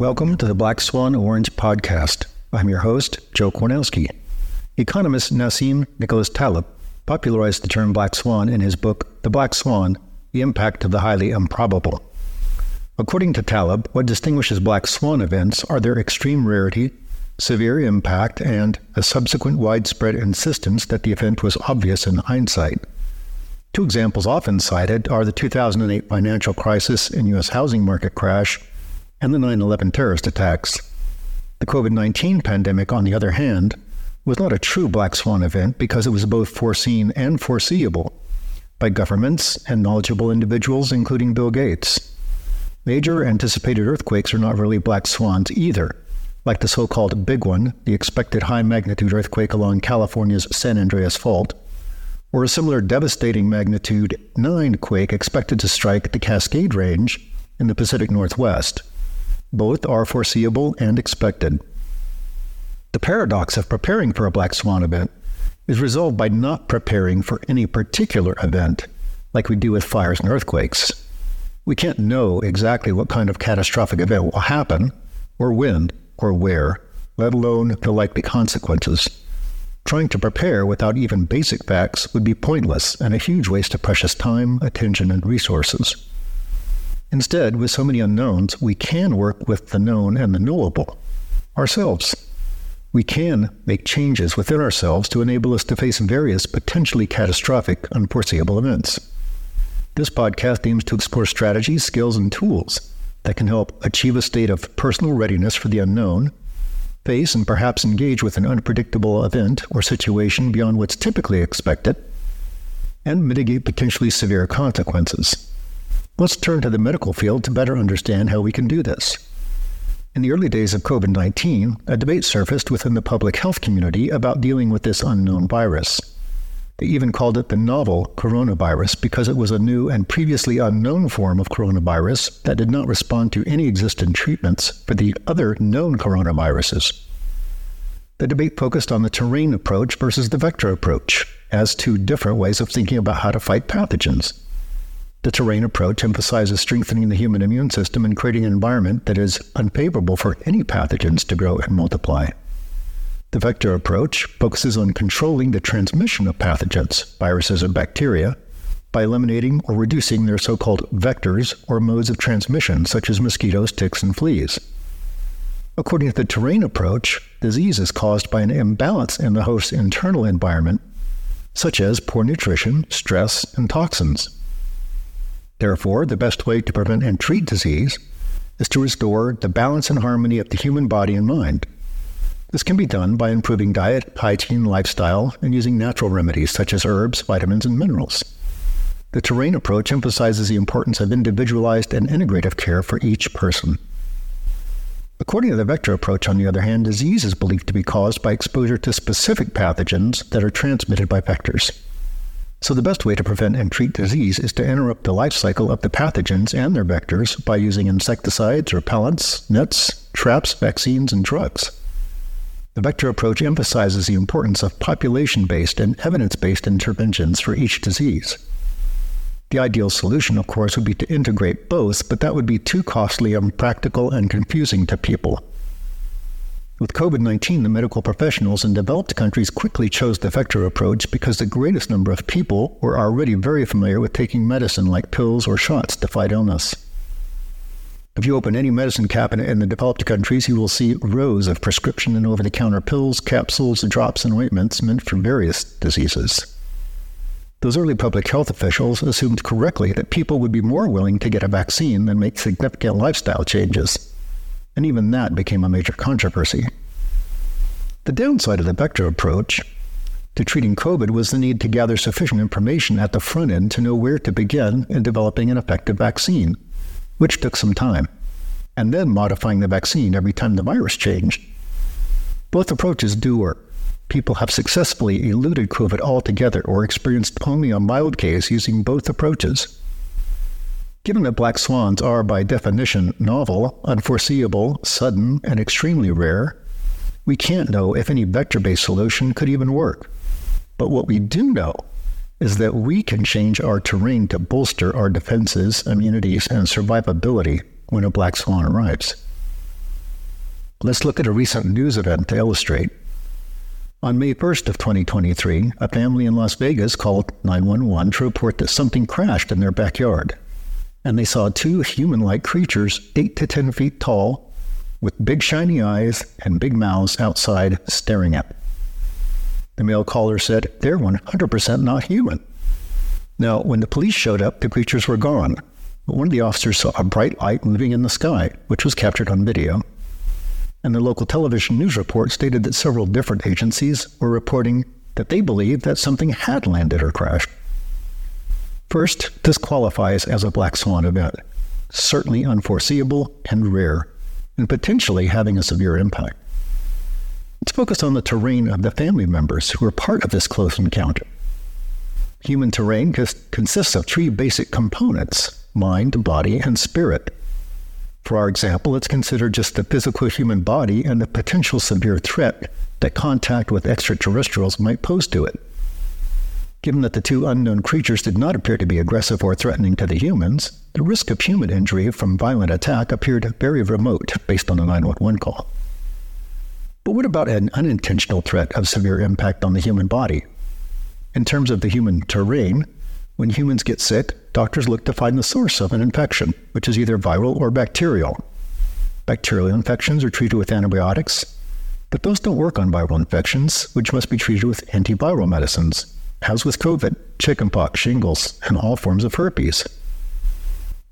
Welcome to the Black Swan Orange podcast. I'm your host, Joe Kornelski. Economist Nassim Nicholas Taleb popularized the term black swan in his book, The Black Swan The Impact of the Highly Improbable. According to Taleb, what distinguishes black swan events are their extreme rarity, severe impact, and a subsequent widespread insistence that the event was obvious in hindsight. Two examples often cited are the 2008 financial crisis and U.S. housing market crash and the 9 11 terrorist attacks. The COVID 19 pandemic, on the other hand, was not a true black swan event because it was both foreseen and foreseeable by governments and knowledgeable individuals, including Bill Gates. Major anticipated earthquakes are not really black swans either, like the so called big one, the expected high magnitude earthquake along California's San Andreas Fault, or a similar devastating magnitude 9 quake expected to strike the Cascade Range in the Pacific Northwest. Both are foreseeable and expected. The paradox of preparing for a black swan event is resolved by not preparing for any particular event, like we do with fires and earthquakes. We can't know exactly what kind of catastrophic event will happen, or when, or where, let alone the likely consequences. Trying to prepare without even basic facts would be pointless and a huge waste of precious time, attention, and resources. Instead, with so many unknowns, we can work with the known and the knowable ourselves. We can make changes within ourselves to enable us to face various potentially catastrophic, unforeseeable events. This podcast aims to explore strategies, skills, and tools that can help achieve a state of personal readiness for the unknown, face and perhaps engage with an unpredictable event or situation beyond what's typically expected, and mitigate potentially severe consequences. Let's turn to the medical field to better understand how we can do this. In the early days of COVID 19, a debate surfaced within the public health community about dealing with this unknown virus. They even called it the novel coronavirus because it was a new and previously unknown form of coronavirus that did not respond to any existing treatments for the other known coronaviruses. The debate focused on the terrain approach versus the vector approach as two different ways of thinking about how to fight pathogens. The terrain approach emphasizes strengthening the human immune system and creating an environment that is unfavorable for any pathogens to grow and multiply. The vector approach focuses on controlling the transmission of pathogens, viruses, and bacteria, by eliminating or reducing their so called vectors or modes of transmission, such as mosquitoes, ticks, and fleas. According to the terrain approach, disease is caused by an imbalance in the host's internal environment, such as poor nutrition, stress, and toxins. Therefore, the best way to prevent and treat disease is to restore the balance and harmony of the human body and mind. This can be done by improving diet, hygiene, lifestyle, and using natural remedies such as herbs, vitamins, and minerals. The terrain approach emphasizes the importance of individualized and integrative care for each person. According to the vector approach, on the other hand, disease is believed to be caused by exposure to specific pathogens that are transmitted by vectors. So, the best way to prevent and treat disease is to interrupt the life cycle of the pathogens and their vectors by using insecticides, repellents, nets, traps, vaccines, and drugs. The vector approach emphasizes the importance of population based and evidence based interventions for each disease. The ideal solution, of course, would be to integrate both, but that would be too costly, impractical, and confusing to people. With COVID 19, the medical professionals in developed countries quickly chose the vector approach because the greatest number of people were already very familiar with taking medicine like pills or shots to fight illness. If you open any medicine cabinet in the developed countries, you will see rows of prescription and over the counter pills, capsules, drops, and ointments meant for various diseases. Those early public health officials assumed correctly that people would be more willing to get a vaccine than make significant lifestyle changes and even that became a major controversy. The downside of the vector approach to treating COVID was the need to gather sufficient information at the front end to know where to begin in developing an effective vaccine, which took some time, and then modifying the vaccine every time the virus changed. Both approaches do work. People have successfully eluded COVID altogether or experienced only a mild case using both approaches. Given that black swans are, by definition, novel, unforeseeable, sudden, and extremely rare, we can't know if any vector based solution could even work. But what we do know is that we can change our terrain to bolster our defenses, immunities, and survivability when a black swan arrives. Let's look at a recent news event to illustrate. On May 1st of 2023, a family in Las Vegas called 911 to report that something crashed in their backyard. And they saw two human-like creatures, 8 to 10 feet tall, with big shiny eyes and big mouths outside staring at them. The male caller said, They're 100% not human. Now, when the police showed up, the creatures were gone. But one of the officers saw a bright light moving in the sky, which was captured on video. And the local television news report stated that several different agencies were reporting that they believed that something had landed or crashed. First, this qualifies as a black swan event, certainly unforeseeable and rare, and potentially having a severe impact. Let's focus on the terrain of the family members who are part of this close encounter. Human terrain consists of three basic components mind, body, and spirit. For our example, let's consider just the physical human body and the potential severe threat that contact with extraterrestrials might pose to it. Given that the two unknown creatures did not appear to be aggressive or threatening to the humans, the risk of human injury from violent attack appeared very remote based on the 911 call. But what about an unintentional threat of severe impact on the human body? In terms of the human terrain, when humans get sick, doctors look to find the source of an infection, which is either viral or bacterial. Bacterial infections are treated with antibiotics, but those don't work on viral infections, which must be treated with antiviral medicines, as with COVID, chickenpox, shingles, and all forms of herpes.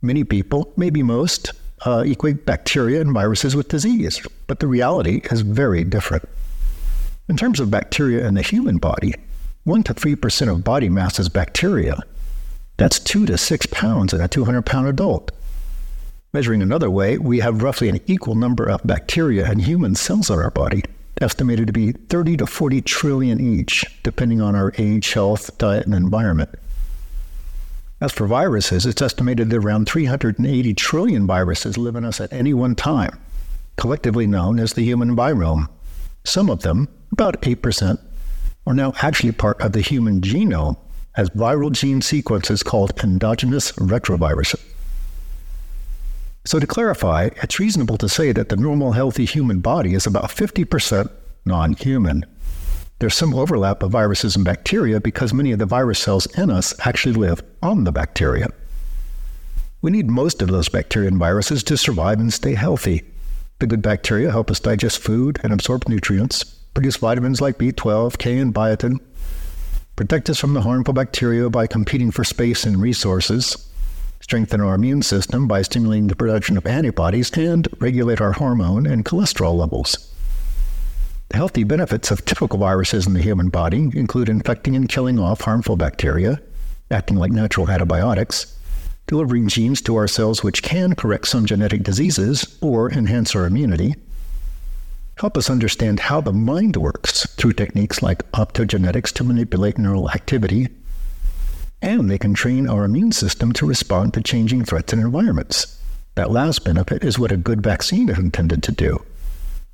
Many people, maybe most, uh, equate bacteria and viruses with disease, but the reality is very different. In terms of bacteria in the human body, 1 to 3% of body mass is bacteria. That's 2 to 6 pounds in a 200 pound adult. Measuring another way, we have roughly an equal number of bacteria and human cells in our body, estimated to be 30 to 40 trillion each, depending on our age, health, diet, and environment. As for viruses, it's estimated that around 380 trillion viruses live in us at any one time, collectively known as the human virome. Some of them, about 8%, are now actually part of the human genome as viral gene sequences called endogenous retroviruses. So, to clarify, it's reasonable to say that the normal healthy human body is about 50% non human. There's some overlap of viruses and bacteria because many of the virus cells in us actually live on the bacteria. We need most of those bacteria and viruses to survive and stay healthy. The good bacteria help us digest food and absorb nutrients, produce vitamins like B12, K, and biotin, protect us from the harmful bacteria by competing for space and resources, strengthen our immune system by stimulating the production of antibodies, and regulate our hormone and cholesterol levels. The healthy benefits of typical viruses in the human body include infecting and killing off harmful bacteria, acting like natural antibiotics, delivering genes to our cells which can correct some genetic diseases or enhance our immunity, help us understand how the mind works through techniques like optogenetics to manipulate neural activity, and they can train our immune system to respond to changing threats and environments. That last benefit is what a good vaccine is intended to do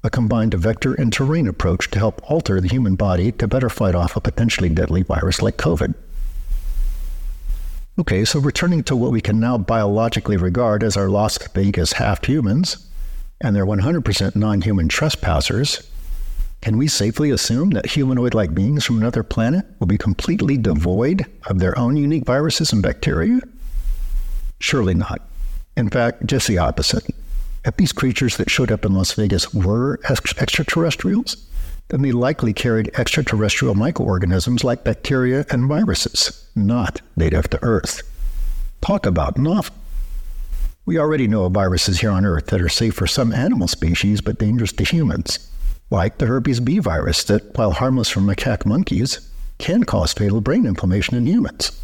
a combined vector and terrain approach to help alter the human body to better fight off a potentially deadly virus like COVID. Okay, so returning to what we can now biologically regard as our Las Vegas half humans, and their 100% non human trespassers, can we safely assume that humanoid like beings from another planet will be completely devoid of their own unique viruses and bacteria? Surely not. In fact, just the opposite if these creatures that showed up in Las Vegas were extraterrestrials, then they likely carried extraterrestrial microorganisms like bacteria and viruses, not native to Earth. Talk about novel. We already know of viruses here on Earth that are safe for some animal species but dangerous to humans, like the herpes B virus that, while harmless for macaque monkeys, can cause fatal brain inflammation in humans.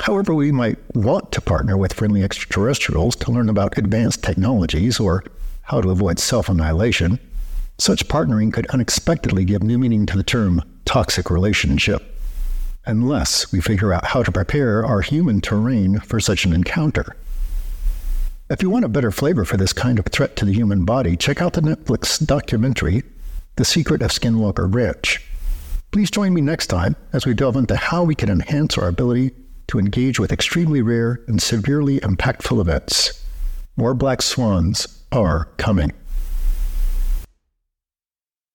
However, we might want to partner with friendly extraterrestrials to learn about advanced technologies or how to avoid self annihilation. Such partnering could unexpectedly give new meaning to the term toxic relationship, unless we figure out how to prepare our human terrain for such an encounter. If you want a better flavor for this kind of threat to the human body, check out the Netflix documentary, The Secret of Skinwalker Ranch. Please join me next time as we delve into how we can enhance our ability to engage with extremely rare and severely impactful events. More black swans are coming.